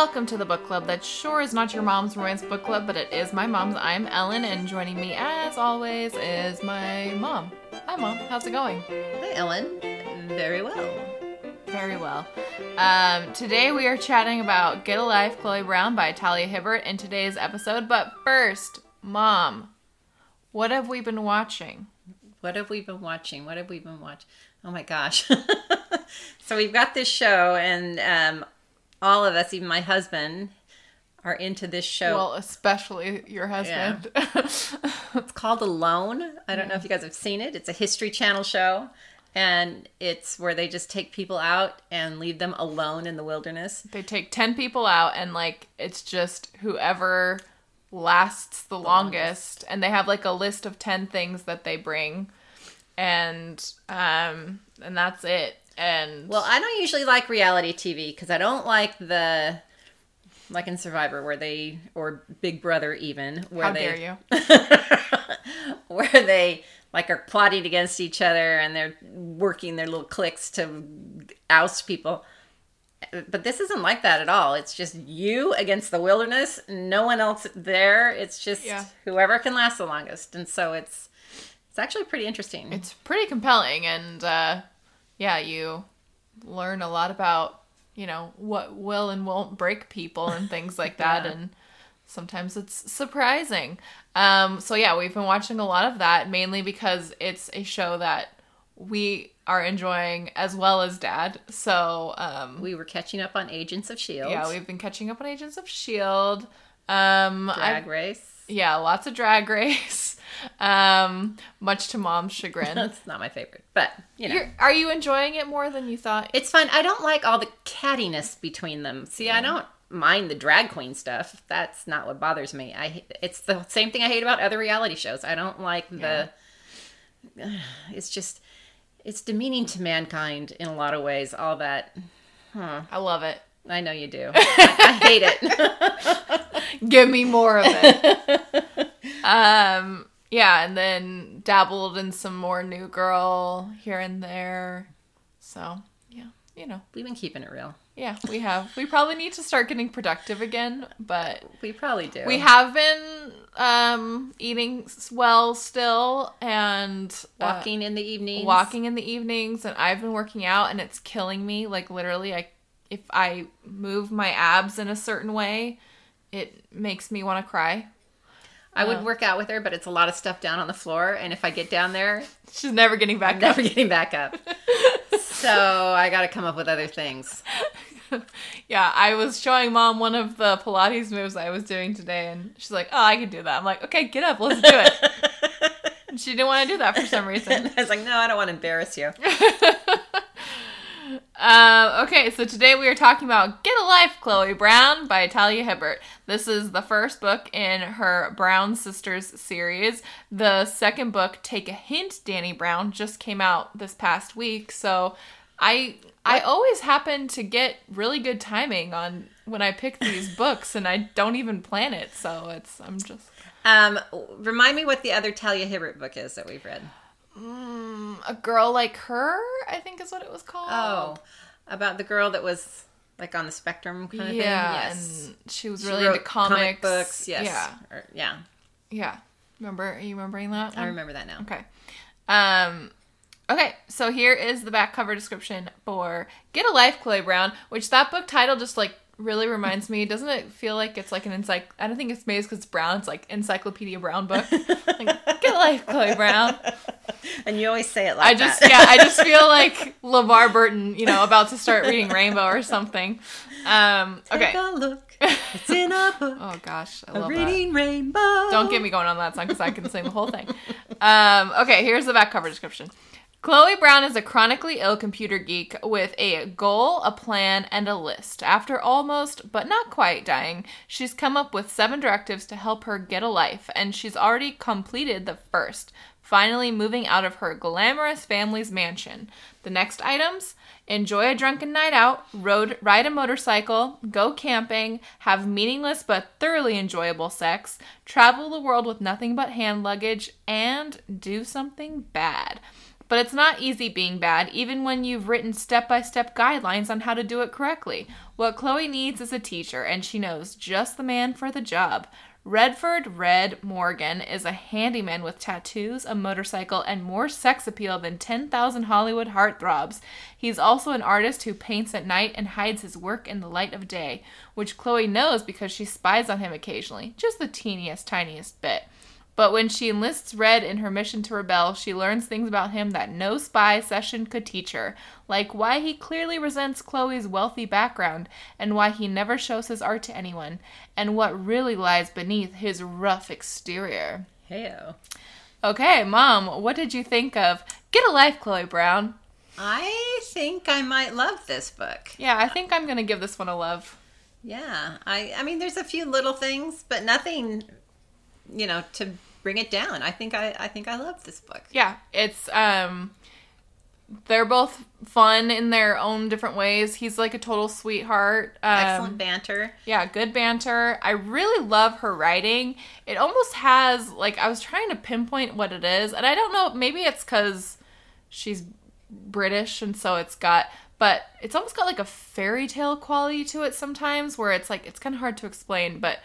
Welcome to the book club that sure is not your mom's romance book club, but it is my mom's. I'm Ellen, and joining me as always is my mom. Hi, mom. How's it going? Hi, Ellen. Very well. Very well. Um, today we are chatting about Get a Life, Chloe Brown by Talia Hibbert in today's episode. But first, mom, what have we been watching? What have we been watching? What have we been watching? Oh my gosh. so we've got this show, and um, all of us, even my husband, are into this show. Well, especially your husband. it's called Alone. I don't know if you guys have seen it. It's a History Channel show. And it's where they just take people out and leave them alone in the wilderness. they take 10 people out, and like, it's just whoever lasts the longest. And they have like a list of 10 things that they bring. And, um, and that's it. And Well, I don't usually like reality TV because I don't like the like in Survivor where they or Big Brother even where how they dare you? where they like are plotting against each other and they're working their little cliques to oust people. But this isn't like that at all. It's just you against the wilderness, no one else there. It's just Yeah. whoever can last the longest. And so it's it's actually pretty interesting. it's pretty compelling and uh yeah you learn a lot about you know what will and won't break people and things like that Yeah. and sometimes it's surprising um so yeah we've been watching a lot of that mainly because it's a show that we are enjoying as well as dad so um we were catching up on Agents of Shield. yeah we've been catching up on agents of shield um I've- Drag Race. Yeah lots of drag race um much to mom's chagrin That's not my favorite, but you know. You're, are you enjoying it more than you thought? It's fun. I don't like all the cattiness between them. See, I don't mind the drag queen stuff. That's not what bothers me. I it's the same thing I hate about other reality shows. I don't like the it's just it's demeaning to mankind in a lot of ways. All that I love it. I know you do. I, I hate it. Give me more of it. um, yeah, and then dabbled in some more New Girl here and there. So yeah, you know, We've been keeping it real. yeah, we have. We probably need to start getting productive again, but We probably do. we have been um eating well still and uh, walking in the evenings. walking in the evenings and I've been working out and it's killing me like literally I if I move my abs in a certain way it makes me want to cry. I uh, would work out with her, but it's a lot of stuff down on the floor, and if I get down there, She's never getting back I'm never getting back up. so I got to come up with other things. Yeah, I was showing mom one of the Pilates moves I was doing today and she's like, "Oh, I can do that." I'm like, "Okay, get up, let's do it." and she didn't want to do that for some reason. I was like, no, I don't want to embarrass you. Um, okay, so today we are talking about Get a Life, Chloe Brown by Talia Hibbert. This is the first book in her Brown Sisters series. The second book, Take a Hint, Dani Brown, just came out this past week. So I I always happen to get really good timing on when I pick these books, and I don't even plan it. So it's I'm just Um, remind me what the other Talia Hibbert book is that we've read. Mm, a girl like her. I think is what it was called. Oh, about the girl that was like on the spectrum kind of yeah, thing. Yes. and she was She really wrote into comics, comic books. Yes. Yeah, Or- yeah. Yeah. Remember? Are you remembering that? I remember that now. Okay. Um. Okay, so here is the back cover description for Get a Life, Chloe Brown, which that book title just like really reminds me. Doesn't it feel like it's like an encycl? I don't think it's made because it's brown. It's like Encyclopedia Brown book. like, Get Life, Chloe Brown. And you always say it like I just that. yeah, I just feel like LeVar Burton, you know, about to start reading Rainbow or something. Um. Take Okay. a look. It's in a book. Oh gosh, I a love that. reading rainbow. Don't get me going on that song because I can sing the whole thing. Um, okay, here's the back cover description. Chloe Brown is a chronically ill computer geek with a goal, a plan, and a list. After almost, but not quite dying, she's come up with seven directives to help her get a life, and she's already completed the first, finally moving out of her glamorous family's mansion. The next items enjoy a drunken night out, road, ride a motorcycle, go camping, have meaningless but thoroughly enjoyable sex, travel the world with nothing but hand luggage, and do something bad. But it's not easy being bad, even when you've written step by step guidelines on how to do it correctly. What Chloe needs is a teacher, and she knows just the man for the job. Redford Red Morgan is a handyman with tattoos, a motorcycle, and more sex appeal than 10,000 Hollywood heartthrobs. He's also an artist who paints at night and hides his work in the light of day, which Chloe knows because she spies on him occasionally, just the teeniest, tiniest bit. But when she enlists Red in her mission to rebel, she learns things about him that no spy session could teach her, like why he clearly resents Chloe's wealthy background, and why he never shows his art to anyone, and what really lies beneath his rough exterior. Heyo. Okay, Mom, what did you think of Get a Life, Chloe Brown? I think I might love this book. Yeah, I think I'm going to give this one a love. Yeah, I I mean, there's a few little things, but nothing, you know, to bring it down. I think I I think I love this book. Yeah, it's um they're both fun in their own different ways. He's like a total sweetheart. Um, Excellent banter. Yeah, good banter. I really love her writing. It almost has like I was trying to pinpoint what it is, and I don't know. Maybe it's because she's British, and so it's got. But it's almost got like a fairy tale quality to it sometimes, where it's like it's kind of hard to explain, but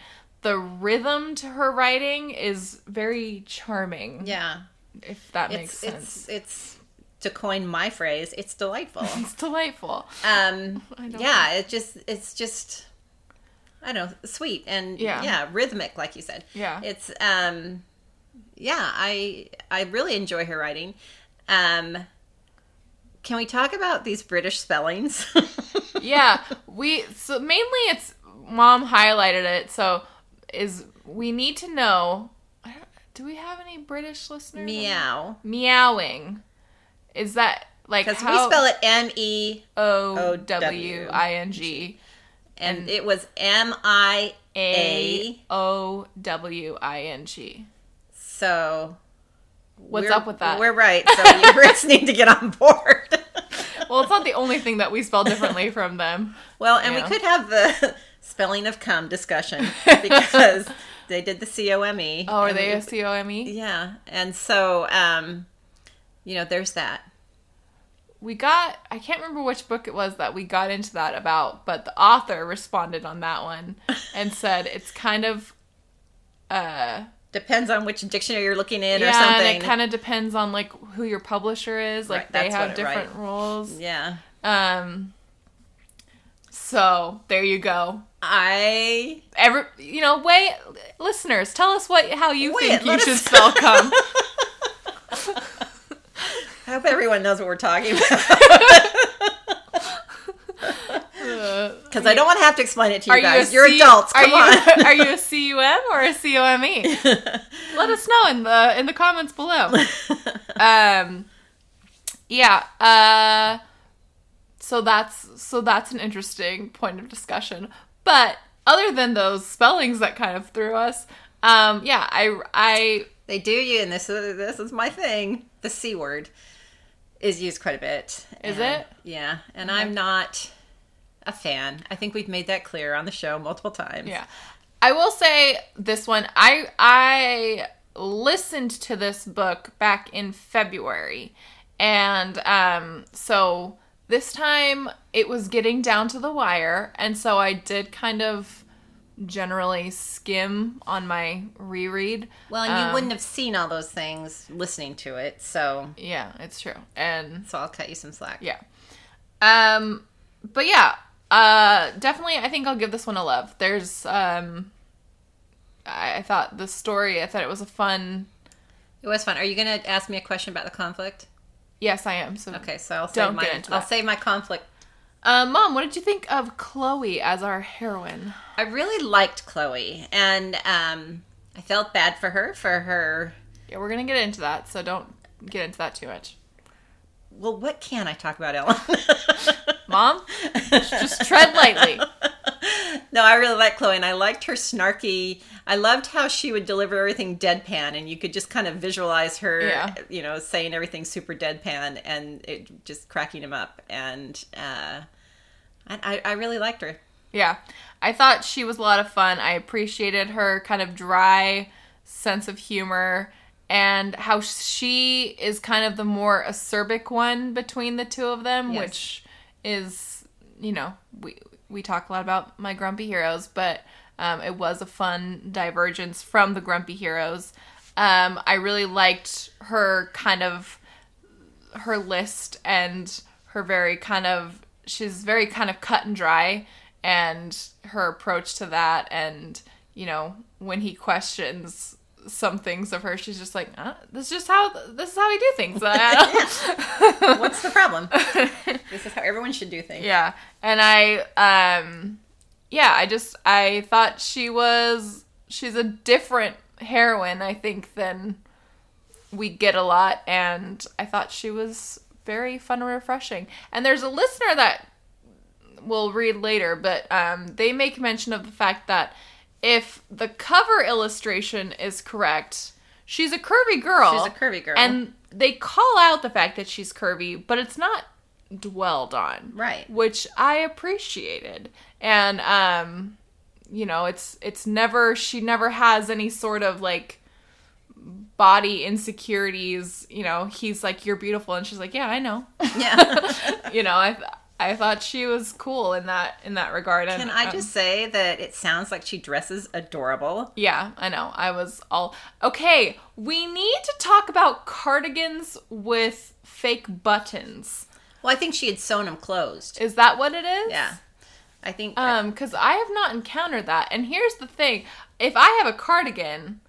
the rhythm to her writing is very charming. Yeah, if that makes it's sense. it's it's to coin my phrase, it's delightful. It's delightful. Um, yeah, it just it's just I don't know, sweet and Yeah. yeah. rhythmic, like you said. Yeah. it's um, yeah, I I really enjoy her writing. Um, can we talk about these British spellings? yeah, we so mainly it's mom highlighted it. So is we need to know. Don't- we have any British listeners? Meow, Meowing. Is that like because we spell it M E, O W I N G and And- it was M I A O W I N G. So What's up with that? We're right. So you Brits need to get on board. Well, it's not the only thing that we spell differently from them. Well, and Yeah. we could have the spelling of cum discussion because they did the C O M E. Oh, are they a C O M E? Yeah, and so um, you know, there's that. we got I can't remember which book it was that we got into that about, but the author responded on that one and said it's kind of uh Depends on which dictionary you're looking in or yeah, something. and it kind of depends on like who your publisher is. Like Right, they have different rules. yeah, Um so there you go. I Every you know, wait listeners, tell us what how you Wait, think you should us- spell come. I hope everyone knows what we're talking about because I don't want to have to explain it to you Are guys. you are C- adults. Are Come you on. are you a cum or a come? Let us know in the in the comments below. Um, yeah. Uh, so that's so that's an interesting point of discussion. But other than those spellings that kind of threw us, um, yeah, I I They do you, and this is this is my thing. The c word is used quite a bit. Is And- it? Yeah, and I'm not a fan. I think we've made that clear on the show multiple times. Yeah. I will say this one. I I listened to this book back in February. And um so this time it was getting down to the wire and so I did kind of generally skim on my reread. Well, and you Um, wouldn't have seen all those things listening to it, so Yeah, it's true. And so I'll cut you some slack. yeah. Um but yeah, uh definitely I think I'll give this one a love. There's um I, I thought the story, I thought it was a fun It was fun. Are you going to ask me a question about the conflict? Yes, I am. So Okay, so I'll save my get into I'll save my conflict. Uh, Mom, what did you think of Chloe as our heroine? I really liked Chloe, and um, I felt bad for her for her. Yeah, we're gonna get into that, so don't get into that too much. Well, what can I talk about, Ellen? Mom, just tread lightly. No, I really liked Chloe, and I liked her snarky. I loved how she would deliver everything deadpan, and you could just kind of visualize her, Yeah. you know, saying everything super deadpan, and it just cracking him up. And uh, I, I, I really liked her. Yeah, I thought she was a lot of fun. I appreciated her kind of dry sense of humor, and how she is kind of the more acerbic one between the two of them, Yes. which is, you know, we we talk a lot about my grumpy heroes, but um, it was a fun divergence from the grumpy heroes. Um, I really liked her kind of her list and her very kind of she's very kind of cut and dry and her approach to that and you know when he questions some things of her she's just like uh, this is just how this is how we do things What's the problem? this is how everyone should do things. yeah and i um yeah i just i thought she was she's a different heroine i think than we get a lot and i thought she was very fun and refreshing and there's a listener that we'll read later but um they make mention of the fact that if the cover illustration is correct she's a curvy girl She's a curvy girl. and they call out the fact that she's curvy but it's not dwelled on Right. which i appreciated and um you know it's it's never she never has any sort of like body insecurities you know he's like you're beautiful and she's like yeah i know Yeah. you know i i thought she was cool in that in that regard and Can I um, just say that it sounds like she dresses adorable? yeah i know i was all okay we need to talk about cardigans with fake buttons Well, I think she had sewn them closed. is that what it is Yeah. I think Um, because I have not encountered that. And here's the thing: if I have a cardigan,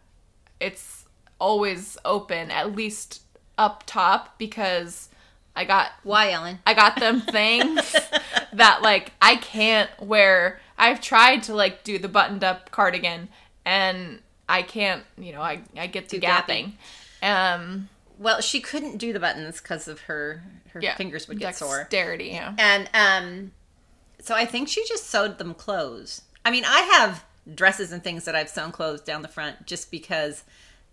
it's always open, at least up top, because I got why, Ellen? I got them things that like I can't wear. I've tried to like do the buttoned up cardigan, and I can't. You know, I I get to Too gapping. Um, Well, she couldn't do the buttons because of her her yeah, fingers would get sore. Dexterity, yeah. And um so I think she just sewed them closed. I mean, I have dresses and things that I've sewn clothes down the front just because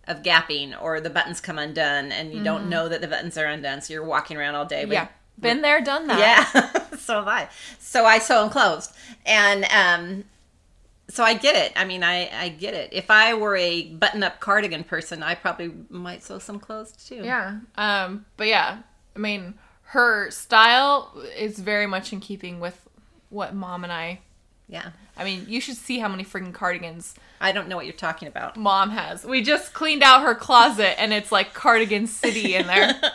of gapping or the buttons come undone and you don't know that the buttons are undone, so you're walking around all day. with- Mm-hmm. Yeah, been there, done that. Yeah. so have I. So I sew them closed. And um so I get it. I mean, I I get it. If I were a button-up cardigan person, I probably might sew some closed too. Yeah. Um, but yeah, I mean, her style is very much in keeping with what mom and I. Yeah. I mean, you should see how many freaking cardigans I don't know what you're talking about. mom has. We just cleaned out her closet and it's like cardigan city in there.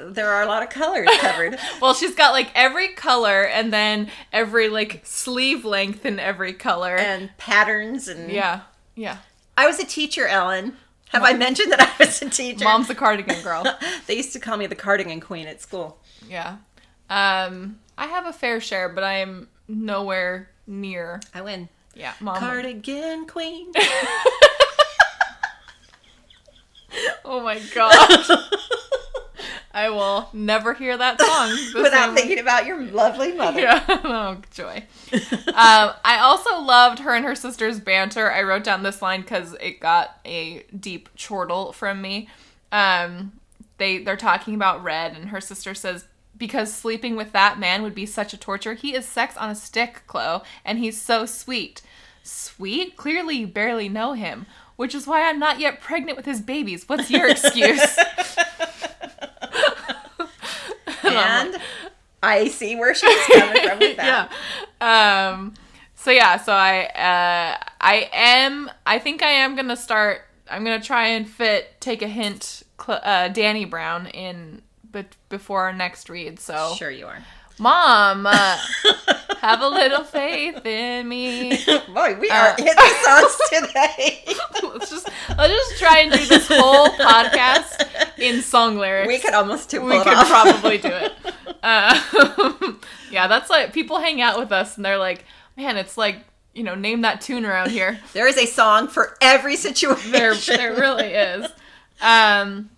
There are a lot of colors covered. well, she's got like every color and then every like sleeve length in every color. and patterns and yeah. Yeah. I was a teacher, Ellen. Have I mentioned that I was a teacher? Mom's a cardigan girl. they used to call me the cardigan queen at school. Yeah. Um, I have a fair share, but I am nowhere near. I win. Yeah, mom. Cardigan queen. Oh my god. I will never hear that song Without thinking about your lovely mother. Yeah. Oh joy. um, I also loved her and her sister's banter. I wrote down this line because it got a deep chortle from me. Um, they they're talking about Red, and her sister says. Because sleeping with that man would be such a torture. He is sex on a stick, Chloe, and he's so sweet. Sweet? Clearly, you barely know him, which is why I'm not yet pregnant with his babies. What's your excuse? And I see where she's coming from with that. yeah. Um. So yeah. So I uh I am I think I am gonna start. I'm gonna try and fit take a hint uh, Dani Brown in but before our next read. So Sure you are. mom, uh, have a little faith in me. Boy, we Uh, are hitting songs today. let's just let's just try and do this whole podcast in song lyrics. we could almost do we could off. probably do it. Uh, yeah, that's like people hang out with us and they're like, man, it's like you know, name that tune around here. There is a song for every situation. There, there really is. Um,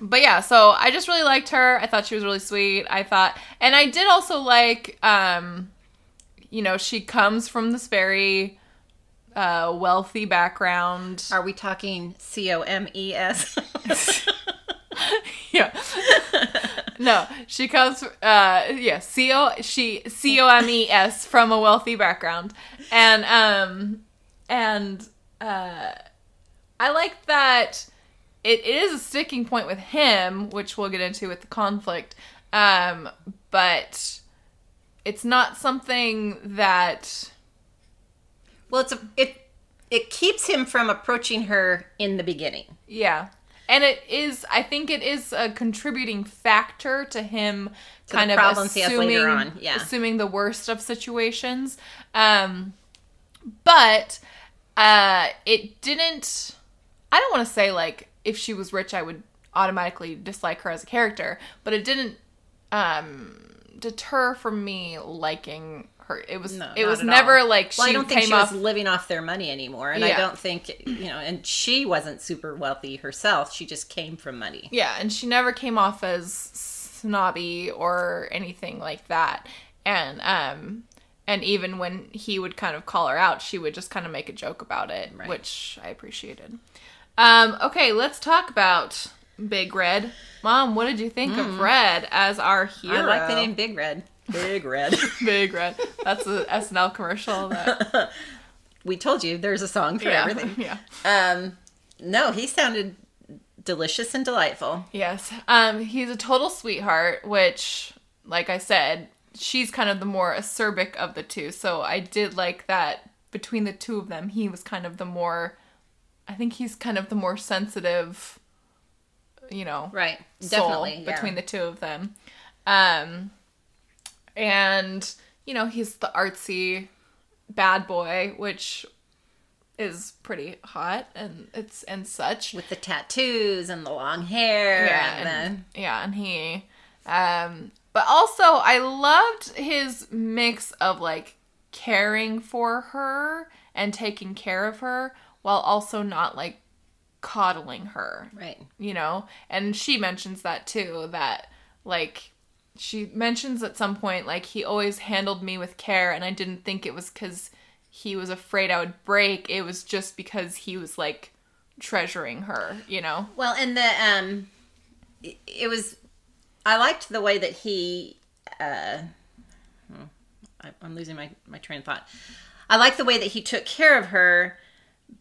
but yeah, so I just really liked her. I thought she was really sweet. I thought, and I did also like, um, you know, she comes from this very uh, wealthy background. Are we talking C O M E S? yeah. no, she comes. Uh, yeah, C O she C O M E S from a wealthy background, and um, and uh, I like that it is a sticking point with him, which we'll get into with the conflict. Um, but it's not something that Well, it's a it it keeps him from approaching her in the beginning. yeah. And it is I think it is a contributing factor to him the kind of problems he has assuming yeah. assuming the worst of situations. Um but uh it didn't I don't want to say like if she was rich I would automatically dislike her as a character, but it didn't um deter from me liking her. It was No, it was never all. like she Well, I don't think she off was living off their money anymore, and I don't think you know. And she wasn't super wealthy herself. She just came from money. Yeah, and she never came off as snobby or anything like that. And um and even when he would kind of call her out, she would just kind of make a joke about it, Right. which I appreciated. Um okay, let's talk about Big Red. Mom, what did you think of Red as our hero? Hmm. I like the name Big Red. Big Red. Big Red. That's a SNL commercial that we told you there's a song for yeah. everything. Yeah. Um, no, he sounded delicious and delightful. Yes. Um, he's a total sweetheart, which, like I said, she's kind of the more acerbic of the two. So I did like that between the two of them, he was kind of the more. I think he's kind of the more sensitive, you know, Right. soul Definitely. yeah. between the two of them. Um, and you know, he's the artsy bad boy, which is pretty hot and it's and such. with the tattoos and the long hair yeah, and, and, yeah, and he, um, but also I loved his mix of like caring for her and taking care of her while also not like coddling her, right. you know. And she mentions that too. That like she mentions at some point like he always handled me with care, and I didn't think it was because he was afraid I would break. It was just because he was like treasuring her, you know. Well, and the um, it, was. I liked the way that he. Uh, hmm, I'm losing my my train of thought. I liked the way that he took care of her,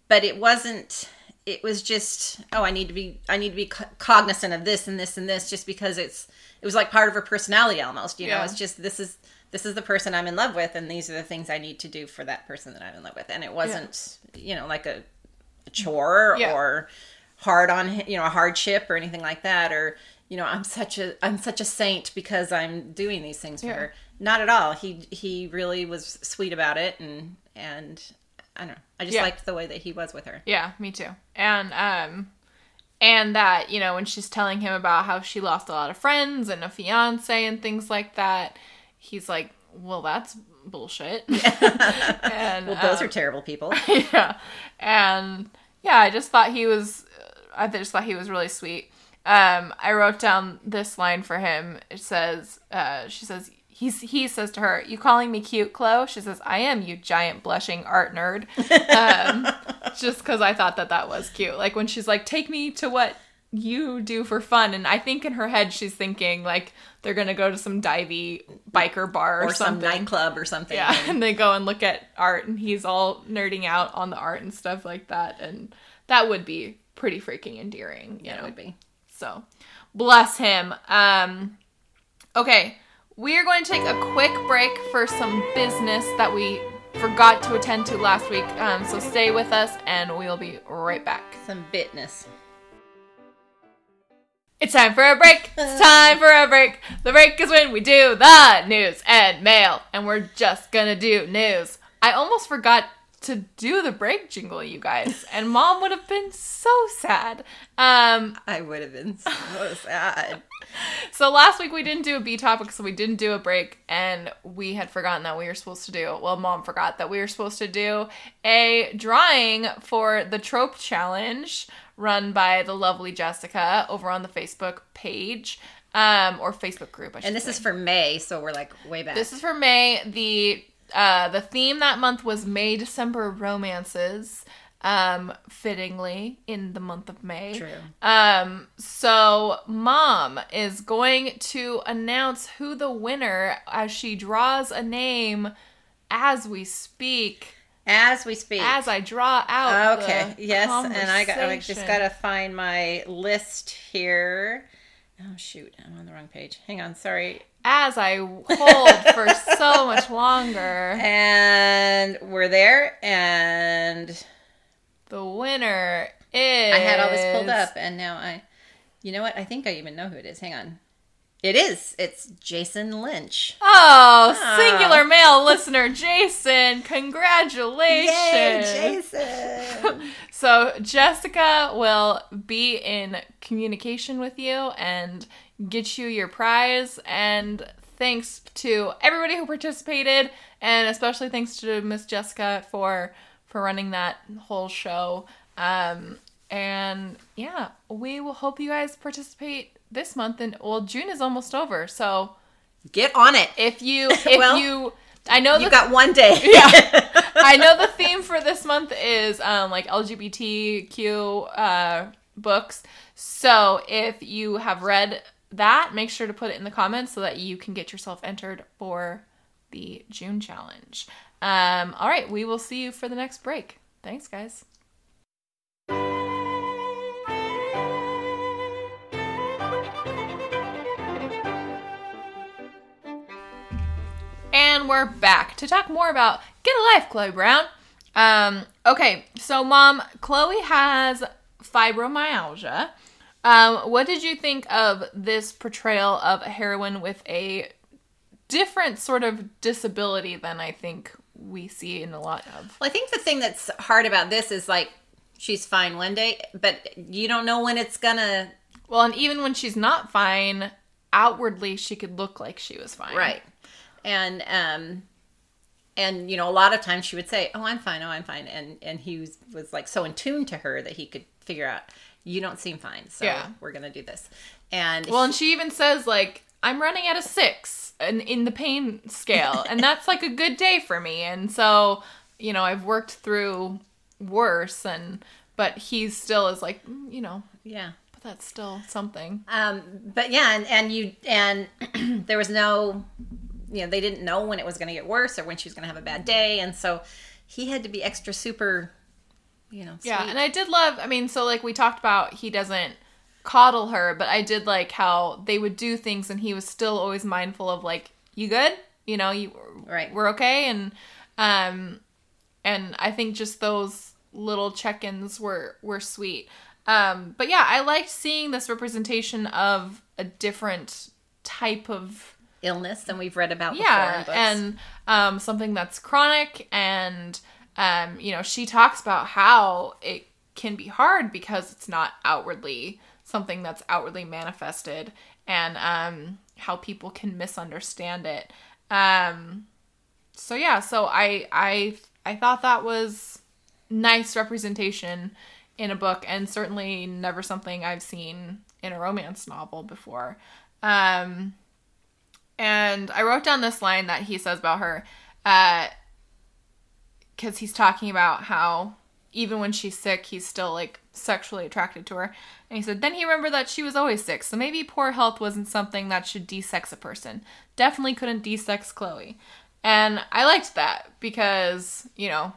but it wasn't. It was just, oh, I need to be, I need to be cognizant of this and this and this, just because it's, it was like part of her personality almost. You know, it's just this is this is the person I'm in love with, and these are the things I need to do for that person that I'm in love with, and it wasn't, you know, like a, a chore Yeah. or hard on you know a hardship or anything like that or you know i'm such a i'm such a saint because i'm doing these things for Yeah. her not at all he he really was sweet about it and and i don't know i just Yeah. liked the way that he was with her Yeah, me too. And um and that, you know, when she's telling him about how she lost a lot of friends and a fiance and things like that, he's like, "Well, that's bullshit." and well those um, are terrible people yeah. And yeah, I just thought he was I just thought he was really sweet. Um I wrote down this line for him. It says uh she says He's, he says to her, "You calling me cute, Chloe?" She says, "I am, you giant blushing art nerd." Um, just because I thought that that was cute. Like when she's like, "Take me to what you do for fun," and I think in her head she's thinking like they're gonna go to some divey biker bar or, or some nightclub or something Yeah, and they go and look at art, and he's all nerding out on the art and stuff like that, and that would be pretty freaking endearing. You yeah know? it would be So, bless him. Um, okay, we are going to take a quick break for some business that we forgot to attend to last week. Um, so stay with us, and we'll be right back. some bitness It's time for a break. It's time for a break. The break is when we do the news and mail, and we're just gonna do news. I almost forgot to do the break jingle, you guys, and Mom would have been so sad. Um, i would have been so sad so last week we didn't do a B topic, so we didn't do a break, and we had forgotten that we were supposed to do. Well, Mom forgot that we were supposed to do a drawing for the trope challenge run by the lovely Jessica over on the Facebook page, um, or Facebook group. I should and this say. is for may so we're like way back This is for May. The uh, the theme that month was May December romances. Um, fittingly in the month of May. True. Um, so mom is going to announce who the winner as she draws a name as we speak. As we speak. as I draw out. Okay. Yes, and I got. I just gotta find my list here. Oh shoot, I'm on the wrong page. Hang on, sorry. as I hold for so much longer. And we're there, and The winner is. I had all this pulled up, and now I. You know what? I think I even know who it is. Hang on. It is. It's Jason Lynch. Oh, Ah. singular male listener, Jason. Congratulations. Jason! So, Jessica will be in communication with you and get you your prize. And thanks to everybody who participated, and especially thanks to Miss Jessica for for running that whole show. Um, and yeah, we will hope you guys participate this month. And well, June is almost over, so Get on it. if you if Well, you, I know You the got one day. yeah. I know the theme for this month is um, like LGBTQ uh, books. So if you have read that, make sure to put it in the comments so that you can get yourself entered for the June challenge. Um, all right, we will see you for the next break. Thanks, guys. And we're back to talk more about Get a Life, Chloe Brown. Um, okay, so mom, Chloe has fibromyalgia. Um, what did you think of this portrayal of a heroine with a different sort of disability than I think we see in a lot of? Well, I think the thing that's hard about this is like she's fine one day, but you don't know when it's gonna. Well, and even when she's not fine, outwardly she could look like she was fine. Right. And um and you know a lot of times she would say, "Oh, I'm fine. Oh, I'm fine." And and he was, was like so in tune to her that he could figure out, "You don't seem fine. So Yeah. we're going to do this." And Well, and she even says like I'm running at a six in, in the pain scale, and that's like a good day for me. And so, you know, I've worked through worse, and but he still is like, "Mm, you know, yeah. but that's still something. Um, but yeah, and, and you and there was no, you know, they didn't know when it was going to get worse or when she was going to have a bad day, and so he had to be extra super, you know, Yeah, and I did love. I mean, so like we talked about, he doesn't coddle her, but I did like how they would do things, and he was still always mindful of like, you good? You know, you Right. We're okay, and um, and I think just those little check-ins were were sweet. Um, but yeah, I liked seeing this representation of a different type of illness than we've read about before yeah and um, something that's chronic and um, you know she talks about how it can be hard because it's not outwardly something that's outwardly manifested and um, how people can misunderstand it. Um, so yeah so i i i thought that was nice representation in a book and certainly never something i've seen in a romance novel before. Um and I wrote down this line that he says about her, because he's talking about how even when she's sick, he's still like sexually attracted to her. And he said, then he remembered that she was always sick, so maybe poor health wasn't something that should de-sex a person. Definitely couldn't de-sex Chloe. And I liked that because, you know,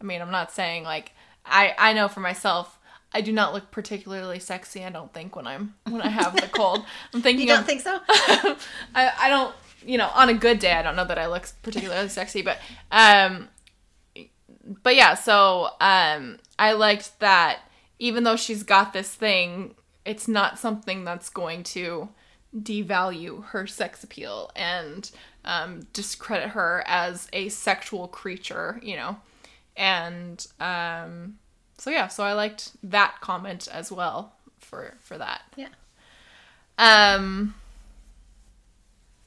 I mean, I'm not saying like I I know for myself I do not look particularly sexy. I don't think when I'm when I have the cold. I'm thinking you don't think so? I, I don't you know on a good day I don't know that I look particularly sexy but um but yeah so um I liked that even though she's got this thing it's not something that's going to devalue her sex appeal and um, discredit her as a sexual creature you know and um so yeah so I liked that comment as well for for that yeah. um.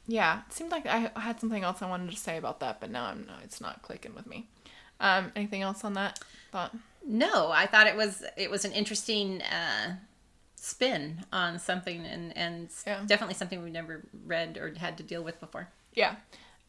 Yeah, it seemed like I had something else I wanted to say about that, but now I'm no, it's not clicking with me. Um, anything else on that thought? No, I thought it was it was an interesting uh, spin on something, and and Yeah. definitely something we've never read or had to deal with before. Yeah.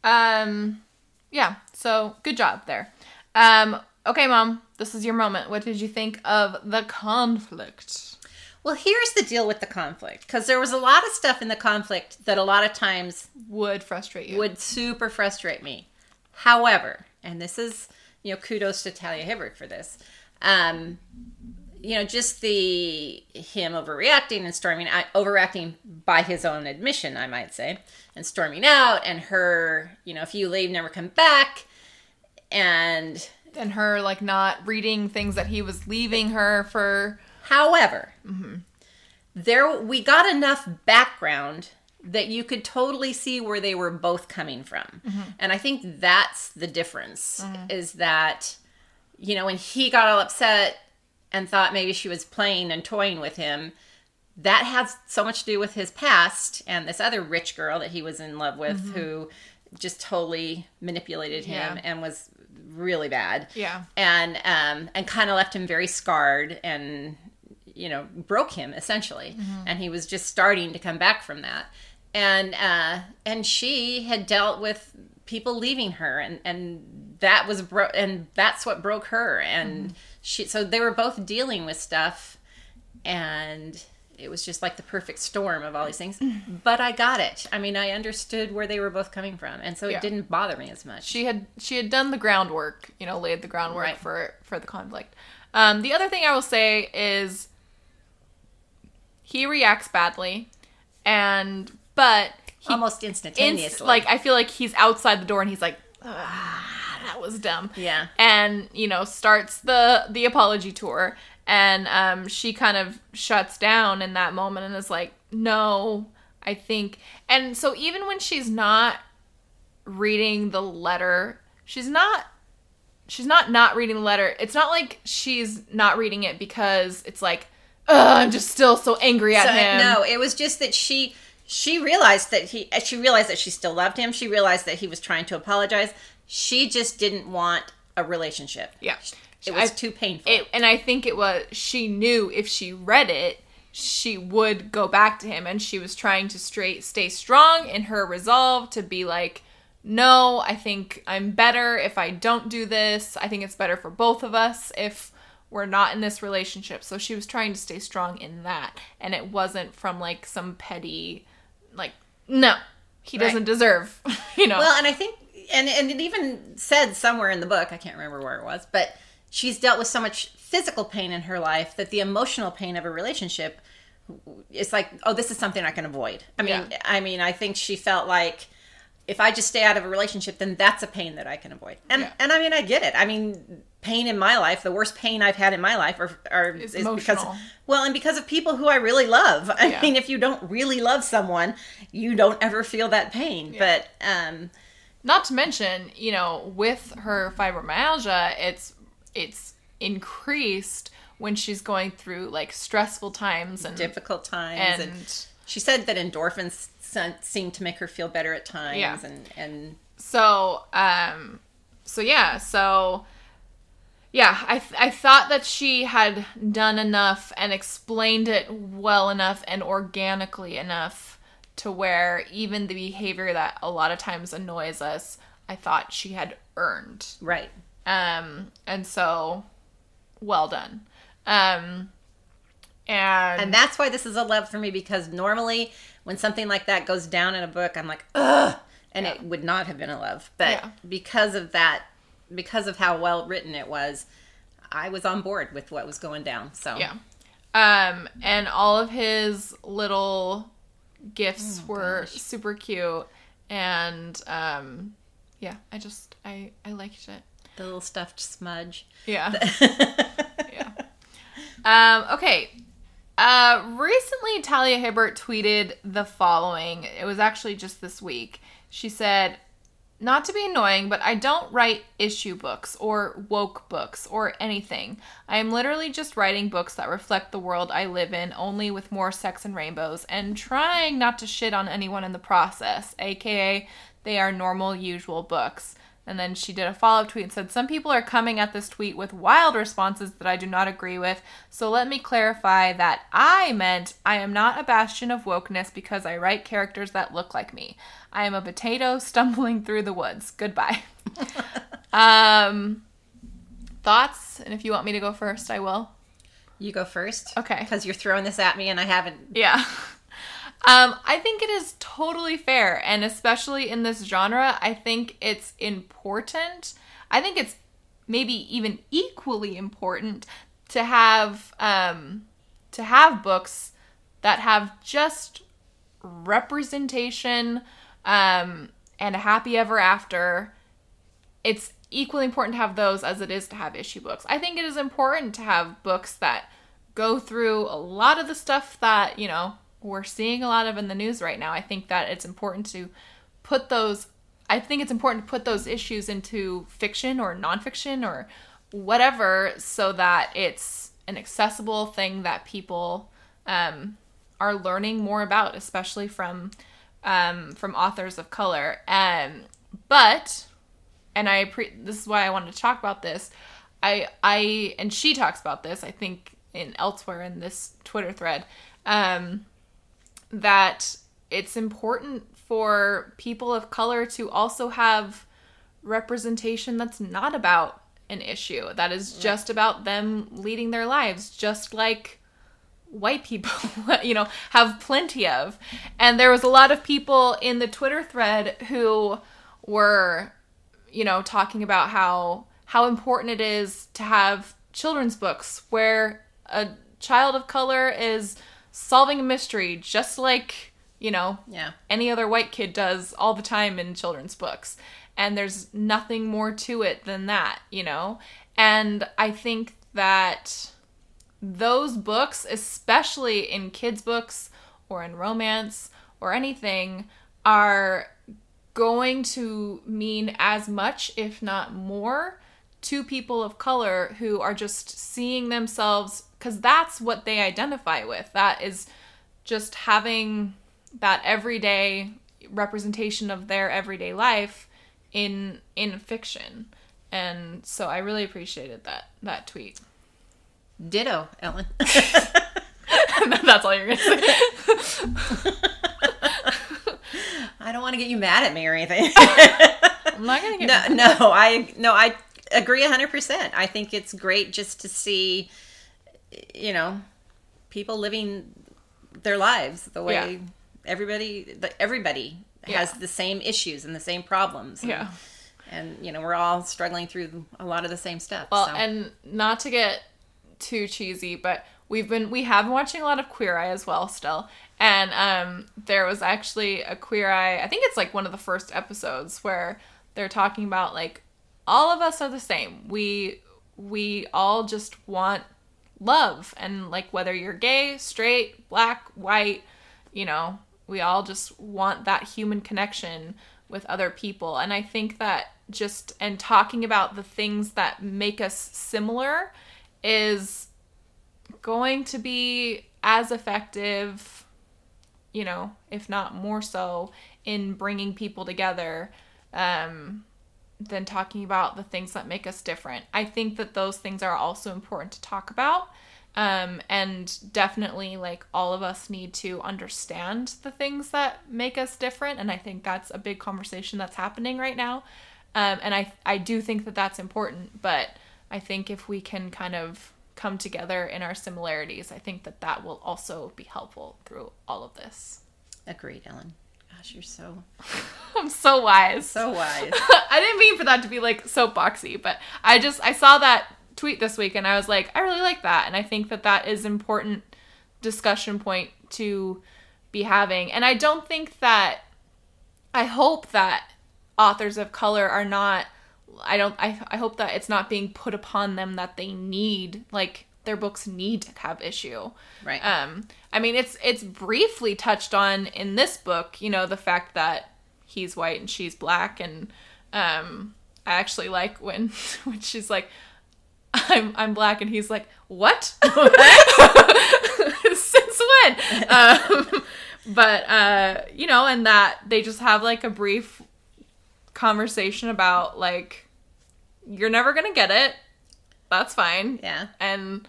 Um. Yeah. So good job there. Um. Okay, mom, this is your moment. What did you think of the conflict? Well, here's the deal with the conflict because there was a lot of stuff in the conflict that a lot of times Would frustrate you? would super frustrate me. However, and this is you know kudos to Talia Hibbert for this. Um, you know, just the him overreacting and storming out, overreacting by his own admission, I might say, and storming out, and her, you know, if you leave, never come back, and and her like not reading things that he was leaving her for. However, there we got enough background that you could totally see where they were both coming from, mm-hmm. and I think that's the difference. Mm-hmm. Is that you know when he got all upset and thought maybe she was playing and toying with him. That has so much to do with his past and this other rich girl that he was in love with mm-hmm. who just totally manipulated him Yeah. and was really bad Yeah. and um and kind of left him very scarred and you know broke him essentially and he was just starting to come back from that and uh and she had dealt with people leaving her and and that was bro- and that's what broke her. And she so they were both dealing with stuff and it was just like the perfect storm of all these things. But i got it. I mean i understood where they were both coming from and so it Yeah. didn't bother me as much. She had she had done the groundwork you know laid the groundwork Right. for for the conflict. Um the other thing i will say is he reacts badly and but he almost inst- instantaneously like i feel like he's outside the door and he's like ah, that was dumb. Yeah. And you know starts the the apology tour and um she kind of shuts down in that moment and is like no i think and so even when she's not reading the letter she's not she's not not reading the letter. It's not like she's not reading it because it's like Ugh, i'm just still so angry at So, him. No, it was just that she she realized that he uh, she realized that she still loved him. She realized that he was trying to apologize. She just didn't want a relationship. yeah It was I- too painful. it, and I think it was she knew if she read it, she would go back to him, and she was trying to straight stay strong in her resolve to be like, no, I think I'm better if I don't do this. I think it's better for both of us if we're not in this relationship. So she was trying to stay strong in that, and it wasn't from like some petty, like, no, he Right. doesn't deserve, you know. well, and I think and and it even said somewhere in the book, I can't remember where it was, but she's dealt with so much physical pain in her life that the emotional pain of a relationship it's like, oh, this is something I can avoid. I mean, Yeah. I mean, I think she felt like if I just stay out of a relationship, then that's a pain that I can avoid. And Yeah. and I mean, I get it. I mean, pain in my life, the worst pain I've had in my life, are, are Is because well, and because of people who I really love. I Yeah. mean, if you don't really love someone, you don't ever feel that pain. But um, not to mention you know with her fibromyalgia it's it's increased when she's going through like stressful times and difficult times, and, and, she said that endorphins se- seemed to make her feel better at times, Yeah. and and so um so yeah so yeah i th- i thought that she had done enough and explained it well enough and organically enough to where even the behavior that a lot of times annoys us i thought she had earned right. Um, and so, well done. Um, and, And that's why this is a love for me because normally when something like that goes down in a book, I'm like, ugh, and Yeah. it would not have been a love. But Yeah. because of that, because of how well written it was, I was on board with what was going down. So yeah. Um, and all of his little gifts Oh were super cute. And, um, yeah, I just, I, I liked it. the little stuffed smudge. Yeah. yeah. Um, okay. Uh, recently, Talia Hibbert tweeted the following. It was actually just this week. She said, Not to be annoying, but I don't write issue books or woke books or anything. I am literally just writing books that reflect the world I live in, only with more sex and rainbows, and trying not to shit on anyone in the process, aka, they are normal, usual books. And then she did a follow up tweet and said, Some people are coming at this tweet with wild responses that I do not agree with. So let me clarify that I meant I am not a bastion of wokeness because I write characters that look like me. I am a potato stumbling through the woods. Goodbye. um, thoughts? And if you want me to go first, I will. You go first. Okay. Because you're throwing this at me and I haven't. Yeah. Um, I think it is totally fair, and especially in this genre, I think it's important. I think it's maybe even equally important to have um, to have books that have just representation um, and a happy ever after. It's equally important to have those as it is to have issue books. I think it is important to have books that go through a lot of the stuff that, you know, we're seeing a lot of in the news right now. I think that it's important to put those I think it's important to put those issues into fiction or nonfiction or whatever so that it's an accessible thing that people um, are learning more about, especially from um, from authors of color. Um, but and I pre- this is why I wanted to talk about this. I I and she talks about this. I think in elsewhere in this Twitter thread um, that it's important for people of color to also have representation that's not about an issue that is just about them leading their lives just like white people you know have plenty of. And there was a lot of people in the twitter thread who were you know talking about how how important it is to have children's books where a child of color is solving a mystery just like you know, Yeah. any other white kid does all the time in children's books. And there's nothing more to it than that, you know? And I think that those books, especially in kids' books or in romance or anything, are going to mean as much, if not more, to people of color who are just seeing themselves because that's what they identify with. That is just having that everyday representation of their everyday life in in fiction. And so I really appreciated that that tweet. Ditto, Ellen. That's all you're gonna say. I don't want to get you mad at me or anything. I'm not gonna get no, no, I no, I agree hundred percent. I think it's great just to see, you know, people living their lives the way Yeah. everybody, the, everybody has the same issues and the same problems. And, Yeah. and you know, we're all struggling through a lot of the same stuff. Well, so. and not to get too cheesy, but we've been we have been watching a lot of Queer Eye as well still. And um there was actually a Queer Eye, I think it's like one of the first episodes where they're talking about like all of us are the same. We we all just want love and like whether you're gay, straight, black, white, you know, we all just want that human connection with other people. And I think that just and talking about the things that make us similar is going to be as effective, you know, if not more so, in bringing people together um, than talking about the things that make us different. I think that those things are also important to talk about. Um, and definitely, like, all of us need to understand the things that make us different. And I think that's a big conversation that's happening right now. Um, and I, I do think that that's important. But I think if we can kind of come together in our similarities, I think that that will also be helpful through all of this. agreed, Ellen. Gosh, you're so I'm so wise. so wise. I didn't mean for that to be like soapboxy, but I just I saw that tweet this week and I was like, I really like that, and I think that that is important discussion point to be having. And I don't think that I hope that authors of color are not I don't I I hope that it's not being put upon them that they need like their books need to have issue. Right. Um I mean it's it's briefly touched on in this book, you know, the fact that he's white and she's black and um I actually like when when she's like I'm I'm black and he's like, "What?" Since when? Um, but uh, you know, and that they just have like a brief conversation about like you're never going to get it. That's fine. Yeah. And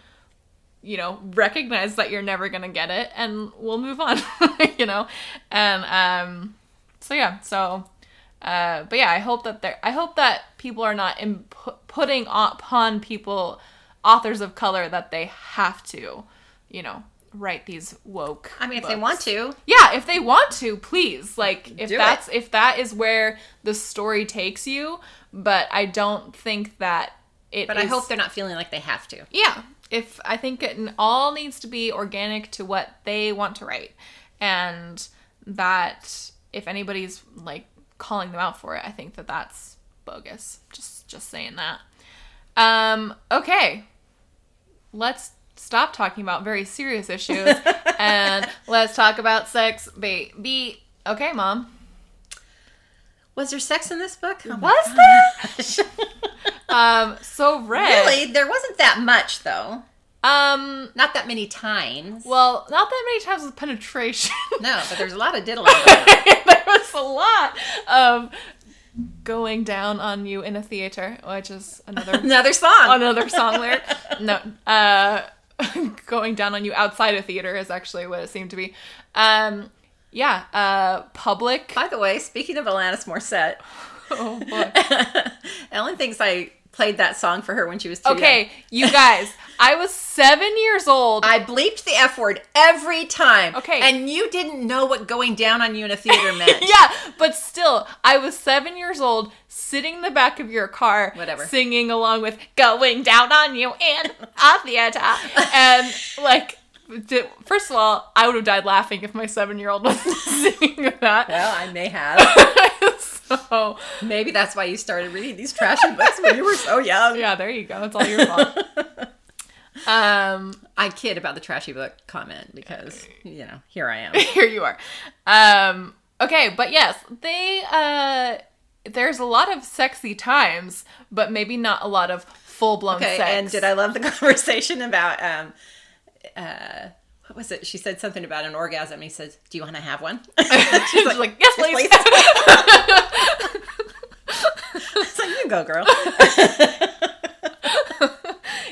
you know, recognize that you're never to get it and we'll move on, you know. And um so yeah, so uh, but yeah, I hope that there. I hope that people are not imp- putting upon people, authors of color, that they have to, you know, write these woke. I mean, if they want to, Yeah, if they want to, please. Like if Do it. that's if that is where the story takes you, but I don't think that it but I hope they're not feeling like they have to. Yeah. If I think it all needs to be organic to what they want to write. And that if anybody's like calling them out for it, I think that that's bogus. Just just saying that. Um okay. Let's stop talking about very serious issues and let's talk about sex baby. Okay, mom. Was there sex in this book? Oh Was there? Um so red. Really? There wasn't that much, though. Um Not that many times. well, not that many times with penetration. No, but there's a lot of diddling. there was a lot of going down on you in a theater, which is another Another song. another song lyric. No, uh, going down on you outside a theater is actually what it seemed to be. Um, yeah, uh, public. By the way, speaking of Alanis Morissette, Oh, boy. Ellen thinks I played that song for her when she was too Okay, young. you guys, I was seven years old. I bleeped the F word every time. Okay. And you didn't know what going down on you in a theater meant. yeah, but still, I was seven years old, sitting in the back of your car, Whatever. singing along with "Going Down on You" and "A Theater," and like, di- first of all, I would have died laughing if my seven-year-old was singing that. Well, I may have. so, Maybe that's why you started reading these trashy books when you were so young. yeah, there you go. It's all your fault. um, I kid about the trashy book comment because, you know, here I am. here you are. Um, okay, but yes, they uh there's a lot of sexy times, but maybe not a lot of full blown Okay, sex. and did I love the conversation about um uh what was it? She said something about an orgasm. He says, "Do you want to have one?" She's like, yes, please. it's like, you go, girl.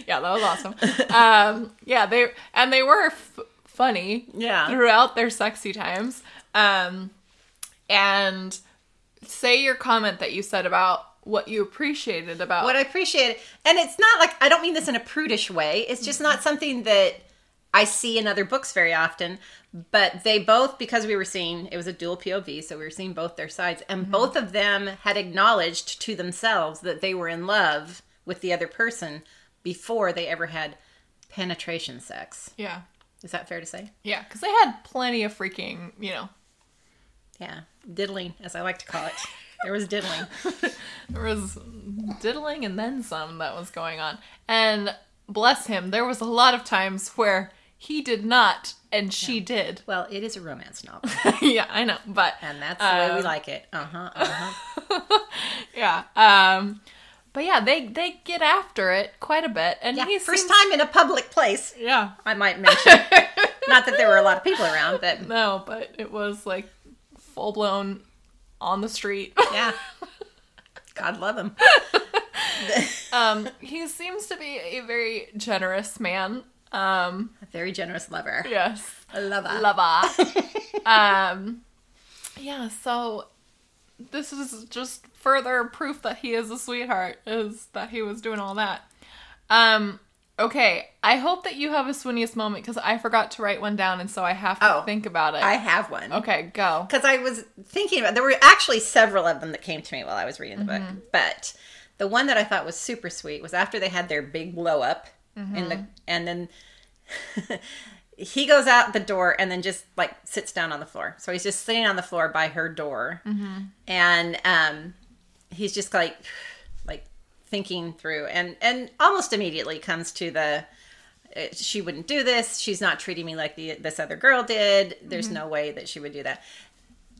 yeah, that was awesome. Um, yeah, they and they were f- funny Yeah. throughout their sexy times. Um, and say your comment that you said about what you appreciated about what I appreciated, and it's not like I don't mean this in a prudish way. It's just not something that I see in other books very often. But they both, because we were seeing, it was a dual POV, so we were seeing both their sides, and mm-hmm. both of them had acknowledged to themselves that they were in love with the other person before they ever had penetration sex. yeah, Is that fair to say? yeah, because they had plenty of freaking, you know, Yeah, diddling, as I like to call it. There was diddling. there was diddling and then some that was going on. And bless him, there was a lot of times where he did not and she did. Well, it is a romance novel, yeah, I know, but and that's the way we Um, like it. Uh huh. Uh huh. yeah. Um but yeah, they they get after it quite a bit and Yeah, he first seems- time in a public place. Yeah. I might mention. Not that there were a lot of people around, but No, but it was like full blown on the street. yeah. God love him. um he seems to be a very generous man. Um A very generous lover. yes. A lover. Lava. um, yeah, so this is just further proof that he is a sweetheart, is that he was doing all that. Um, okay, I hope that you have a swinniest moment because I forgot to write one down and so I have to Oh, think about it. I have one. okay, go. Because I was thinking about there were actually several of them that came to me while I was reading the Mm-hmm. book. But the one that I thought was super sweet was after they had their big blow up in Mm-hmm. the and then he goes out the door and then just like sits down on the floor. So he's just sitting on the floor by her door. Mm-hmm. And um he's just like like thinking through and and almost immediately comes to the uh, she wouldn't do this. She's not treating me like the this other girl did. There's Mm-hmm. no way that she would do that.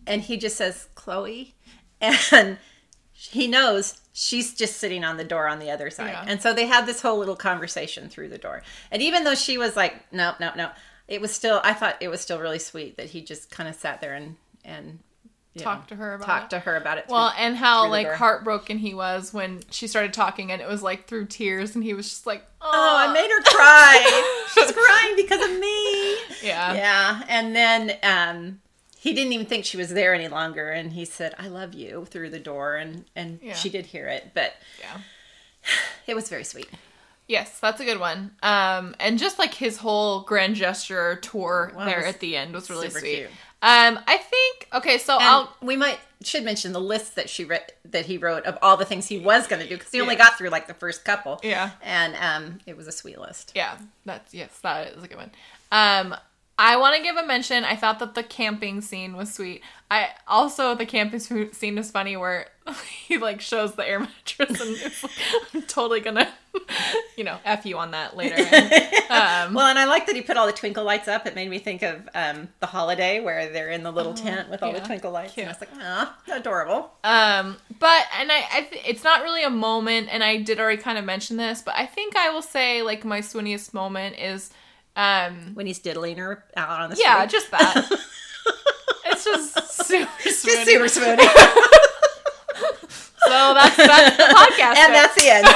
And he just says, "Chloe," and he knows she's just sitting on the door on the other side. Yeah. And so they had this whole little conversation through the door. And even though she was like, "No, no, no," it was still. I thought it was still really sweet that he just kind of sat there and and Talk to her about talk it. to her about it. through- Well, and how like door. heartbroken he was when she started talking, and it was like through tears, and he was just like, "Oh, oh, I made her cry. she's crying because of me. yeah, Yeah, and then um, he didn't even think she was there any longer, and he said, "I love you" through the door, and and Yeah. she did hear it, but yeah." it was very sweet. Yes, that's a good one. Um, and just like his whole grand gesture tour Wow, there at the end was really sweet. cute. Um, I think okay, so And I'll we might should mention the list that she read that he wrote of all the things he was going to do because he only Yeah. got through like the first couple. Yeah. and um, it was a sweet list. Yeah, that's yes, that is a good one. Um, I want to give a mention. I thought that the camping scene was sweet. I also the camping scene is funny where he like shows the air mattress and like, I'm totally gonna, you know, f you on that later. And, um, Well, and I like that he put all the twinkle lights up. It made me think of um, the holiday where they're in the little tent with all yeah. the twinkle lights. Cute. And I was like, ah, adorable. Um, but and I, I th- it's not really a moment, and I did already kind of mention this, but I think I will say like my swinniest moment is, um, When he's diddling her out on the yeah, street. Yeah, just that. it's just super Just swinny. super swoony. So that's that's the podcast. and that's the end.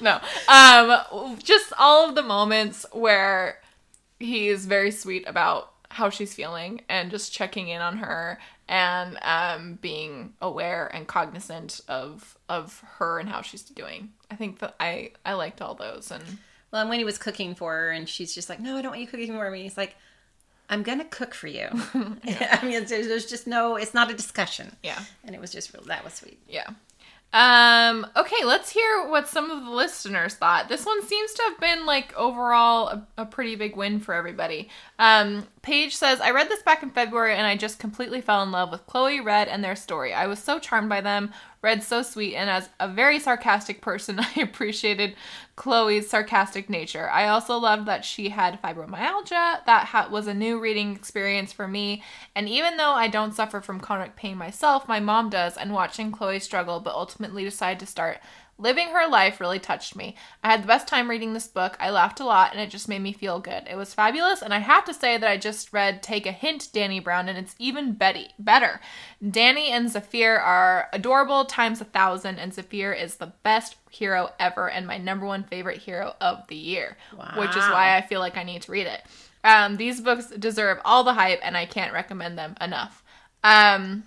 no, um, just all of the moments where he is very sweet about how she's feeling and just checking in on her and um, being aware and cognizant of of her and how she's doing. I think that I I liked all those and Well, and when he was cooking for her, and she's just like, "No, I don't want you cooking for me." He's like, "I'm gonna cook for you." I mean, there's, there's just no. It's not a discussion. yeah. And it was just real. That was sweet. Yeah. Um, okay, let's hear what some of the listeners thought. This one seems to have been like overall a, a pretty big win for everybody. Um, Paige says, I read this back in February and I just completely fell in love with Chloe, Red, and their story. I was so charmed by them. Red's so sweet, and as a very sarcastic person, I appreciated Chloe's sarcastic nature. I also loved that she had fibromyalgia. That ha- was a new reading experience for me. And even though I don't suffer from chronic pain myself, my mom does, and watching Chloe struggle but ultimately decide to start living her life really touched me. I had the best time reading this book. I laughed a lot, and it just made me feel good. It was fabulous, and I have to say that I just read Take a Hint, Dani Brown, and it's even Betty better. Dani and Zafir are adorable times a thousand, and Zafir is the best hero ever and my number one favorite hero of the year, which is why I feel like I need to read it. Um, these books deserve all the hype, and I can't recommend them enough. Um,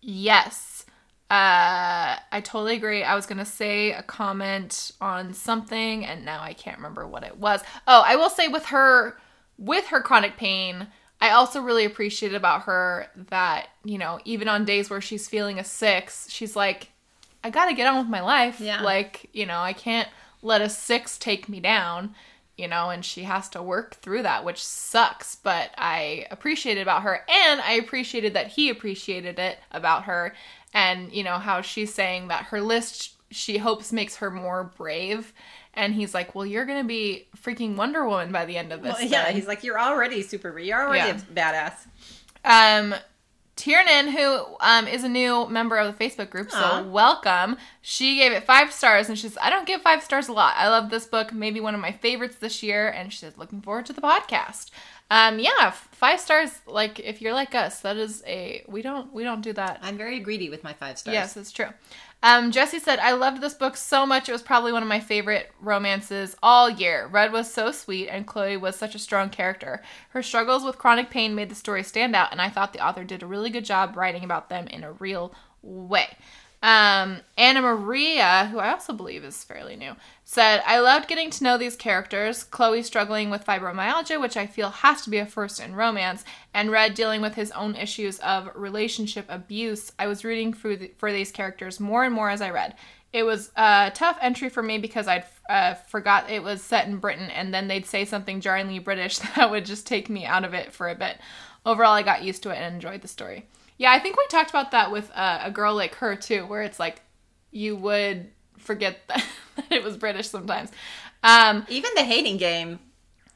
yes, uh, I totally agree. I was gonna say a comment on something, and now I can't remember what it was. Oh, I will say with her, with her chronic pain, I also really appreciate about her that you know even on days where she's feeling a six, she's like, I gotta get on with my life. Yeah. Like you know, I can't let a six take me down. You know, and she has to work through that, which sucks. But I appreciated about her, and I appreciated that he appreciated it about her, and you know how she's saying that her list she hopes makes her more brave, and he's like, "Well, you're gonna be freaking Wonder Woman by the end of this." Well, yeah, he's like, "You're already super. You're already Yeah. a badass." Um, Tiernan, who um, is a new member of the Facebook group, so welcome. She gave it five stars, and she says, "I don't give five stars a lot. I love this book, maybe one of my favorites this year." And she says, "Looking forward to the podcast." Um, yeah, five stars. Like if you're like us, that is a we don't we don't do that I'm very greedy with my five stars. Yes, it's true. Um, Jesse said, I loved this book so much. It was probably one of my favorite romances all year. Red was so sweet, and Chloe was such a strong character. Her struggles with chronic pain made the story stand out, and I thought the author did a really good job writing about them in a real way. Um, Anna Maria, who I also believe is fairly new, said, I loved getting to know these characters. Chloe struggling with fibromyalgia, which I feel has to be a first in romance, and Red dealing with his own issues of relationship abuse. I was rooting for, for these characters more and more as I read. It was a tough entry for me because I'd uh, forgot it was set in Britain, and then they'd say something jarringly British that would just take me out of it for a bit. Overall, I got used to it and enjoyed the story. Yeah, I think we talked about that with uh, a girl like her too, where it's like you would forget that it was British sometimes. Um, Even the hating game.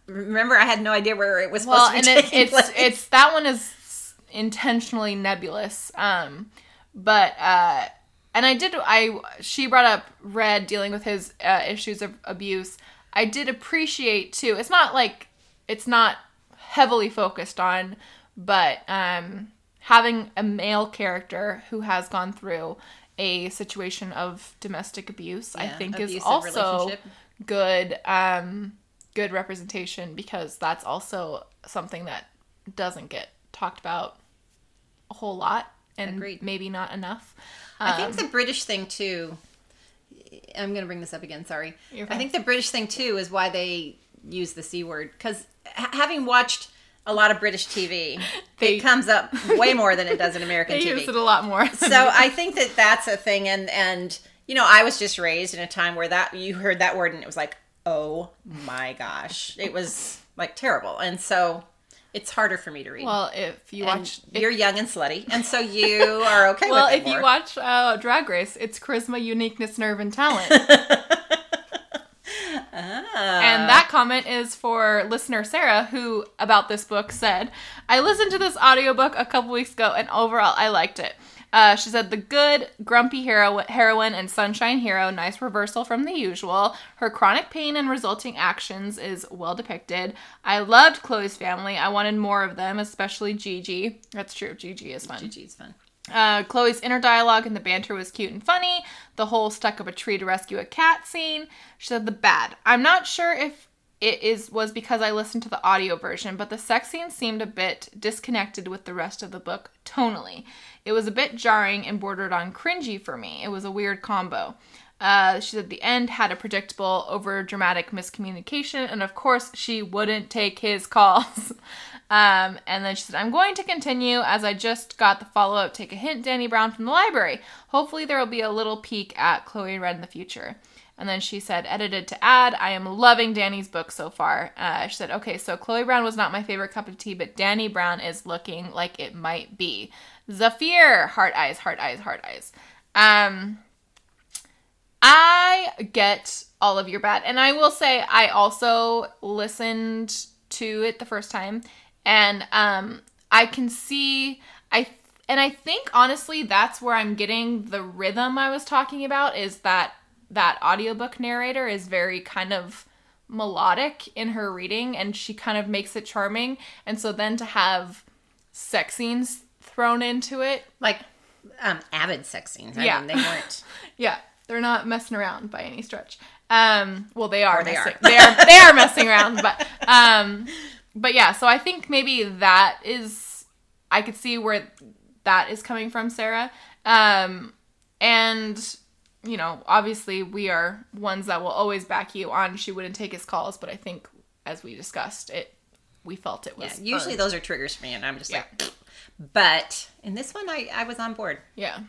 Remember, I had no idea where it was supposed well, to and it, it's place. it's that one is intentionally nebulous. Um, but uh, and I did I she brought up Red dealing with his uh, issues of abuse. I did appreciate too. It's not like it's not heavily focused on, but um, having a male character who has gone through a situation of domestic abuse, I think is also good um good representation because that's also something that doesn't get talked about a whole lot and Agreed. maybe not enough. I Um, think the British thing too. I'm going to bring this up again. Sorry. I think the British thing too is why they use the c word because having watched a lot of British TV, They- it comes up way more than it does in American They TV. use it a lot more. so I think that that's a thing, and and you know, I was just raised in a time where that you heard that word and it was like, oh my gosh, it was like terrible, and so it's harder for me to read. well, if you And watch, you're young and slutty, and so you are okay. well, with it if you watch uh, Drag Race, it's charisma, uniqueness, nerve, and talent. Ah. And that comment is for listener Sarah, who about this book said, I listened to this audiobook a couple weeks ago and overall I liked it. Uh, she said, The good, grumpy hero- heroine and sunshine hero, nice reversal from the usual. Her chronic pain and resulting actions is well depicted. I loved Chloe's family. I wanted more of them, especially Gigi. That's true. Gigi is fun. GG's fun. Uh, Chloe's inner dialogue and the banter was cute and funny. The whole stuck up a tree to rescue a cat scene. She said the bad. I'm not sure if it is was because I listened to the audio version, but the sex scene seemed a bit disconnected with the rest of the book tonally. It was a bit jarring and bordered on cringy for me. It was a weird combo. Uh, she said the end had a predictable, over dramatic miscommunication, and of course, she wouldn't take his calls. um, and then she said, I'm going to continue as I just got the follow up Take a Hint, Dani Brown from the library. Hopefully, there will be a little peek at Chloe Red in the future. And then she said, edited to add, I am loving Dani's book so far. Uh, she said, okay, so Chloe Brown was not my favorite cup of tea, but Dani Brown is looking like it might be. Zafir, heart eyes, heart eyes, heart eyes. Um, I get all of your bad. And I will say I also listened to it the first time and um I can see I and I think honestly that's where I'm getting the rhythm I was talking about is that that audiobook narrator is very kind of melodic in her reading and she kind of makes it charming and so then to have sex scenes thrown into it Like um, avid sex scenes. I Yeah. mean, they weren't. yeah, they're not messing around by any stretch. Um, well, they are. Or they messing, are. they are. They are messing around, but um, but yeah. So I think maybe that is. I could see where that is coming from, Sarah. Um, and you know, obviously, we are ones that will always back you on. She wouldn't take his calls, but I think, as we discussed, it we felt it was. Yeah, usually earned. those are triggers for me, and I'm just Yeah. like. But in this one, I, I was on board. Yeah.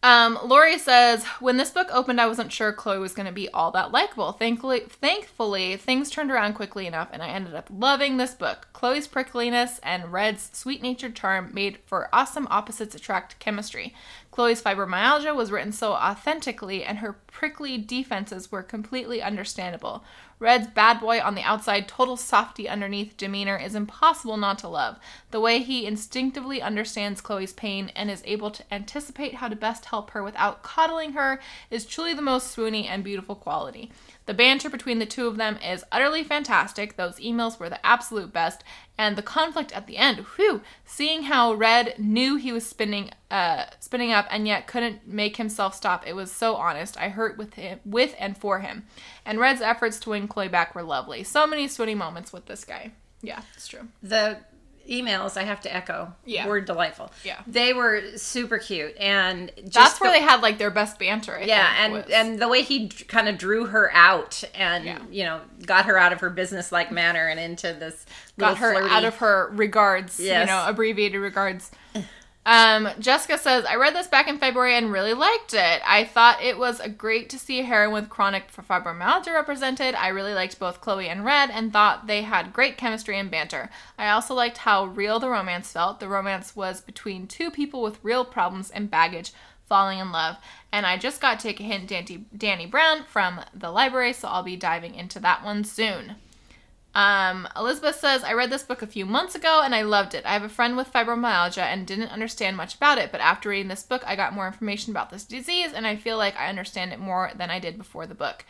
Um, Lori says, when this book opened, I wasn't sure Chloe was going to be all that likable. Thankfully, thankfully, things turned around quickly enough, and I ended up loving this book. Chloe's prickliness and Red's sweet-natured charm made for awesome opposites attract chemistry. Chloe's fibromyalgia was written so authentically, and her prickly defenses were completely understandable. Red's bad boy on the outside, total softy underneath demeanor is impossible not to love. The way he instinctively understands Chloe's pain and is able to anticipate how to best help her without coddling her is truly the most swoony and beautiful quality. The banter between the two of them is utterly fantastic. Those emails were the absolute best. And the conflict at the end, whew, seeing how Red knew he was spinning uh spinning up and yet couldn't make himself stop. It was so honest. I hurt with him with and for him. And Red's efforts to win Chloe back were lovely. So many swinny moments with this guy. Yeah, it's true. The emails, I have to echo, Yeah. were delightful. Yeah. They were super cute. And just That's where the- they had like their best banter. I yeah think, and was- and the way he kind of drew her out and Yeah. you know got her out of her business like manner and into this got her flirty- out of her regards, you know, abbreviated regards. Um, Jessica says, I read this back in February and really liked it. I thought it was a great to see a heroine with chronic fibromyalgia represented. I really liked both Chloe and Red and thought they had great chemistry and banter. I also liked how real the romance felt. The romance was between two people with real problems and baggage falling in love. And I just got to Take a Hint Dani, Dani Brown from the library, so I'll be diving into that one soon. Um, Elizabeth says, I read this book a few months ago and I loved it. I have a friend with fibromyalgia and didn't understand much about it, but after reading this book, I got more information about this disease and I feel like I understand it more than I did before the book.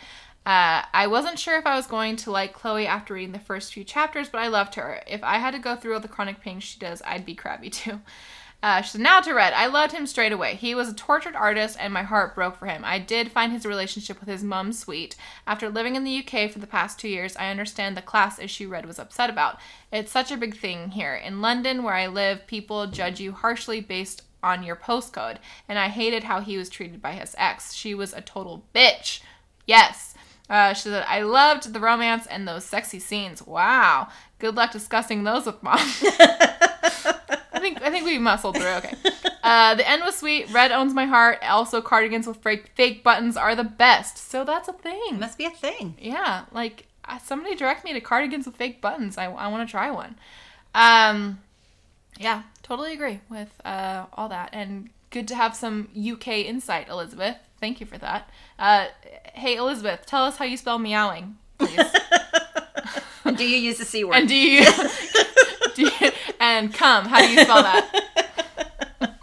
Uh, I wasn't sure if I was going to like Chloe after reading the first few chapters, but I loved her. If I had to go through all the chronic pain she does, I'd be crabby too. Uh, she said, now to Red. I loved him straight away. He was a tortured artist, and my heart broke for him. I did find his relationship with his mum sweet. After living in the UK for the past two years, I understand the class issue Red was upset about. It's such a big thing here. In London, where I live, people judge you harshly based on your postcode, and I hated how he was treated by his ex. She was a total bitch. Yes. Uh, she said, I loved the romance and those sexy scenes. Wow. Good luck discussing those with mom. I think I think we muscled through. Okay. Uh, the end was sweet. Red owns my heart. Also, cardigans with fake fake buttons are the best. So that's a thing. Must be a thing. Yeah, like uh, somebody direct me to cardigans with fake buttons. I, I want to try one. Um, yeah, totally agree with uh, all that. And good to have some UK insight, Elizabeth. Thank you for that. Uh, hey, Elizabeth, tell us how you spell meowing, please. Do you use the c word? and do you and come? How do you spell that?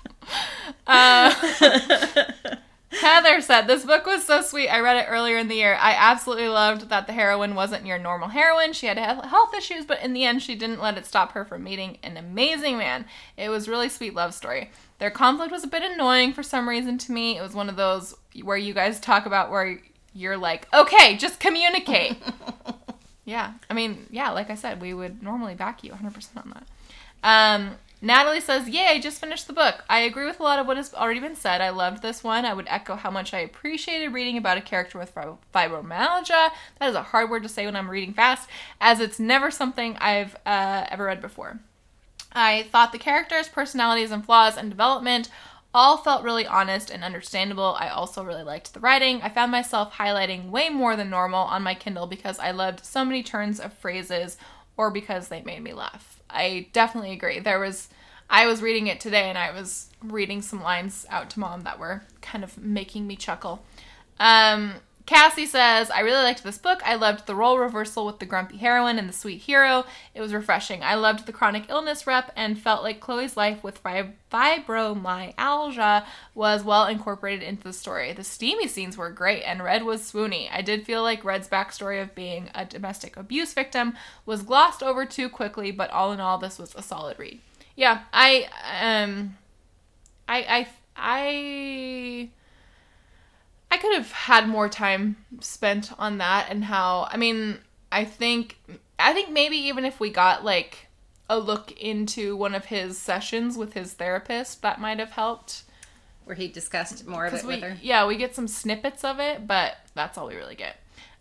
Uh, Heather said, This book was so sweet. I read it earlier in the year. I absolutely loved that the heroine wasn't your normal heroine. She had health issues, but in the end, she didn't let it stop her from meeting an amazing man. It was really sweet love story. Their conflict was a bit annoying for some reason to me. It was one of those where you guys talk about where you're like, okay, just communicate. yeah. I mean, yeah, like I said, we would normally back you 100% on that. Um, Natalie says, Yay, I just finished the book. I agree with a lot of what has already been said. I loved this one. I would echo how much I appreciated reading about a character with fibromyalgia. That is a hard word to say when I'm reading fast, as it's never something I've uh, ever read before. I thought the characters, personalities, and flaws and development all felt really honest and understandable. I also really liked the writing. I found myself highlighting way more than normal on my Kindle because I loved so many turns of phrases or because they made me laugh. I definitely agree. There was I was reading it today and I was reading some lines out to mom that were kind of making me chuckle. Um, Cassie says, I really liked this book. I loved the role reversal with the grumpy heroine and the sweet hero. It was refreshing. I loved the chronic illness rep and felt like Chloe's life with fibromyalgia was well incorporated into the story. The steamy scenes were great and Red was swoony. I did feel like Red's backstory of being a domestic abuse victim was glossed over too quickly, but all in all, this was a solid read. Yeah, I, um, I, I, I I could have had more time spent on that and how I mean, I think I think maybe even if we got like a look into one of his sessions with his therapist, that might have helped. Where he discussed more of it we, with her. Yeah, we get some snippets of it, but that's all we really get.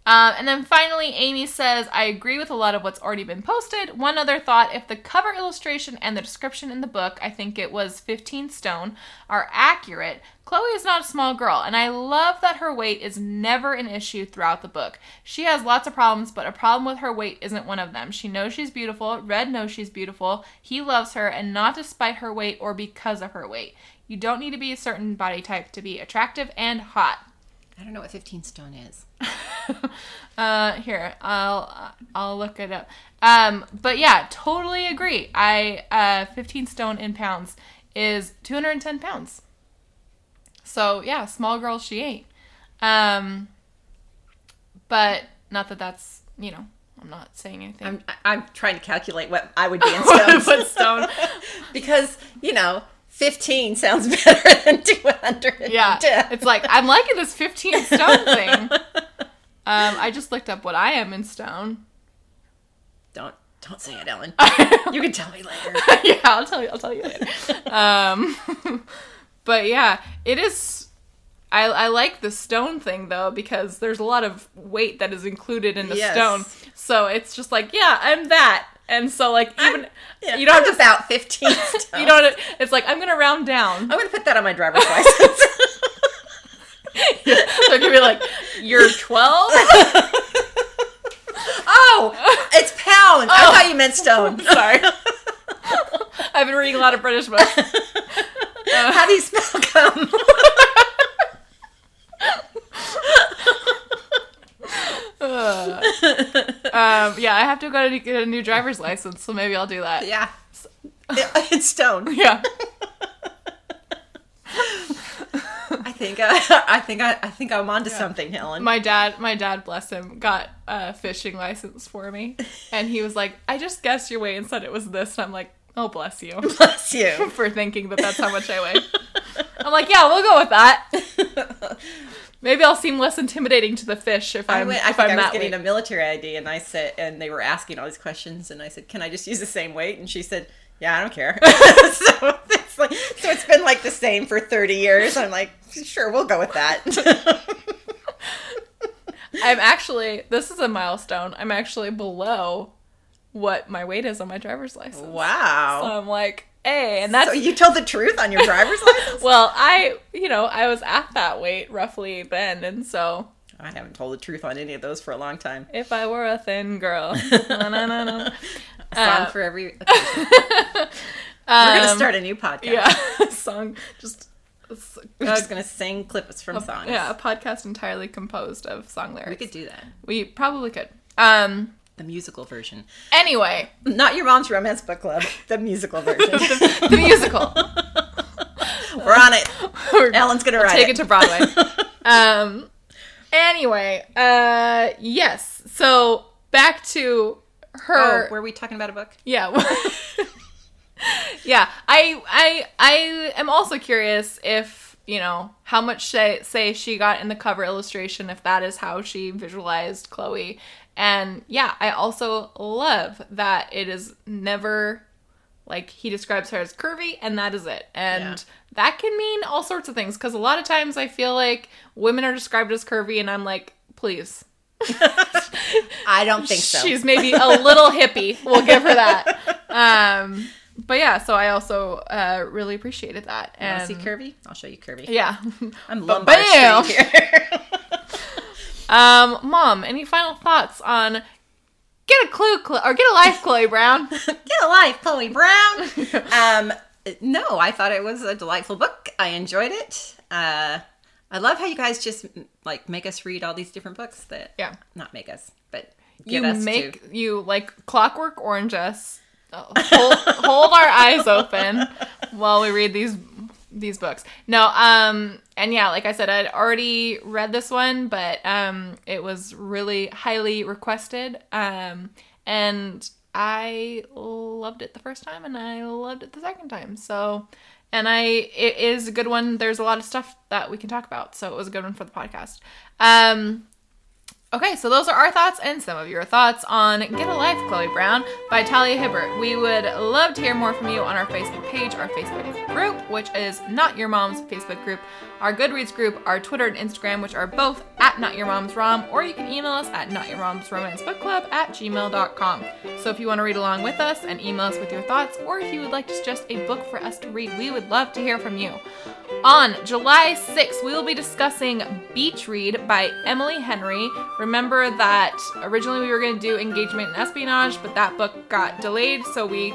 Um, and then finally, Amy says, I agree with a lot of what's already been posted. One other thought if the cover illustration and the description in the book, I think it was 15 stone, are accurate, Chloe is not a small girl, and I love that her weight is never an issue throughout the book. She has lots of problems, but a problem with her weight isn't one of them. She knows she's beautiful, Red knows she's beautiful, he loves her, and not despite her weight or because of her weight. You don't need to be a certain body type to be attractive and hot. I don't know what 15 stone is. uh, here, I'll I'll look it up. Um, but yeah, totally agree. I uh, 15 stone in pounds is 210 pounds. So yeah, small girl she ain't. Um, but not that that's you know I'm not saying anything. I'm I'm trying to calculate what I would be in stones. Stone? because you know 15 sounds better than 200. Yeah. It's like, I'm liking this 15 stone thing. Um, I just looked up what I am in stone. Don't don't say it, Ellen. you can tell me later. yeah, I'll tell you. I'll tell you later. um, but yeah, it is. I, I like the stone thing though because there's a lot of weight that is included in the Yes. stone. So it's just like, yeah, I'm that. And so like even Yeah, you don't about 15 stones. you don't. It's like I'm gonna round down. I'm going to put that on my driver's license. so it could be like you're 12. oh, it's pounds. I oh. thought you meant stone. Sorry. I've been reading a lot of British books. How do you spell cum? Um, yeah, I have to go to get a new driver's license, so maybe I'll do that. yeah. It's stone. Yeah. I think I, I think I, I think I'm onto something, Helen. My dad, my dad, bless him, got a fishing license for me, and he was like, "I just guessed your weight and said it was this," and I'm like, "Oh, bless you Bless you. for thinking that that's how much I weigh." I'm like, "Yeah, we'll go with that." Maybe I'll seem less intimidating to the fish if I I'm went. I if I'm I was getting weight. a military ID, and I said, and they were asking all these questions, and I said, "Can I just use the same weight?" And she said, "Yeah, I don't care." so it's like, so it's been like the same for 30 years. I'm like, sure, we'll go with that. I'm actually this is a milestone. I'm actually below what my weight is on my driver's license. Wow. So. I'm like, hey, and that's So you told the truth on your driver's license? well, I you know I was at that weight roughly then, and so I haven't told the truth on any of those for a long time. if I were a thin girl, na, na, na, na. A song Uh, for every occasion. We're gonna Um, start a new podcast. yeah song just. We're uh, just gonna sing clips from songs. yeah, a podcast entirely composed of song lyrics. we could do that. We probably could. Um. The musical version, Anyway, not your mom's romance book club. The musical version. the musical. We're on it. We're- Ellen's gonna write take it. it to Broadway. um. Anyway, uh, yes. So back to Oh, her. were we talking about a book? yeah. yeah. I I I am also curious if you know how much say say she got in the cover illustration if that is how she visualized Chloe. And yeah, I also love that it is never like he describes her as curvy and that is it. And Yeah. that can mean all sorts of things because a lot of times I feel like women are described as curvy and I'm like, please. I don't think so. She's maybe a little hippie. We'll give her that. Um, but yeah, so I also uh, really appreciated that. You wanna see curvy? I'll show you curvy. yeah. I'm But Lombard bam! Street here. Um, Mom, any final thoughts on get a clue, Chlo- or get a life, Chloe Brown? Get a life, Chloe Brown. um, no, I thought it was a delightful book. I enjoyed it. Uh, I love how you guys just like make us read all these different books that Yeah. not make us, but get you us make to. you like clockwork orange us. uh, Hold, hold our eyes open while we read these these books. No, um, and yeah, like I said, I'd already read this one, but um, it was really highly requested, um, and I loved it the first time, and I loved it the second time. So, and I it is a good one. There's a lot of stuff that we can talk about, so it was a good one for the podcast. Um, Okay, so those are our thoughts and some of your thoughts on Get a Life, Chloe Brown by Talia Hibbert. We would love to hear more from you on our Facebook page, our Facebook group, which is Not Your Mom's Facebook group, our Goodreads group, our Twitter and Instagram, which are both at Not Your Mom's Rom, or you can email us at Not Your Mom's Romance Book Club at gmail.com. So if you want to read along with us and email us with your thoughts, or if you would like to suggest a book for us to read, we would love to hear from you. On July 6th, we will be discussing Beach Read by Emily Henry. Remember that originally we were going to do Engagement and Espionage, but that book got delayed, so we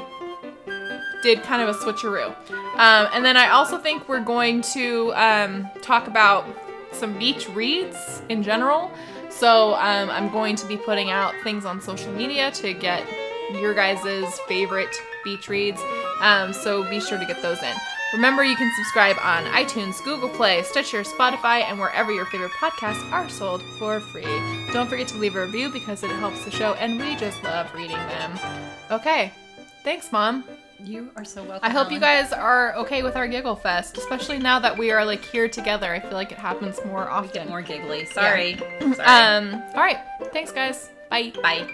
did kind of a switcheroo. Um, and then I also think we're going to um, talk about some beach reads in general. So um, I'm going to be putting out things on social media to get your guys' favorite beach reads. Um, so be sure to get those in. Remember, you can subscribe on iTunes, Google Play, Stitcher, Spotify, and wherever your favorite podcasts are sold for free. Don't forget to leave a review because it helps the show, and we just love reading them. Okay, thanks, Mom. You are so welcome. I hope you guys are okay with our giggle fest, especially now that we are like here together. I feel like it happens more often. get more giggly. Sorry. Sorry. Um, all right, thanks, guys. Bye. Bye.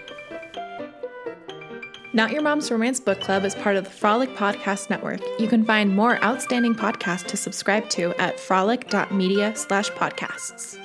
Not Your Mom's Romance Book Club is part of the Frolic Podcast Network. You can find more outstanding podcasts to subscribe to at frolic.media slash podcasts.